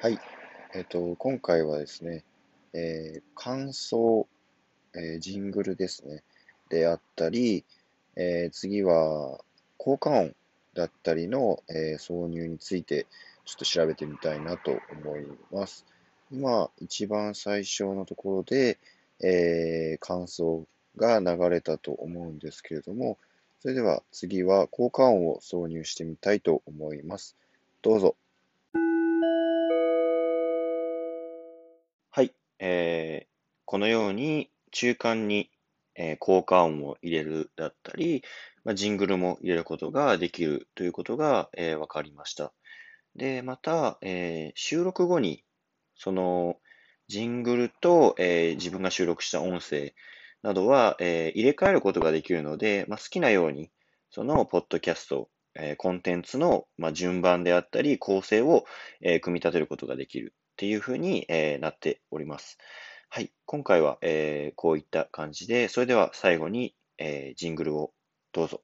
はい、えっと、今回はですね、えー、感想、えー、ジングルですね、であったり、えー、次は効果音だったりの、え挿入についてちょっと調べてみたいなと思います。今、一番最初のところで、え感想が流れたと思うんですけれども、それでは次は効果音を挿入してみたいと思います。どうぞ。えー、このように中間に、えー、効果音を入れるだったり、まあ、ジングルも入れることができるということが、えー、分かりました。で、また、えー、収録後に、その、ジングルと、えー、自分が収録した音声などは、えー、入れ替えることができるので、まあ、好きなように、そのポッドキャスト、えー、コンテンツの、まあ、順番であったり、構成を、えー、組み立てることができるっていうふうに、えー、なっております。はい。今回は、えー、こういった感じで、それでは最後に、えー、ジングルをどうぞ。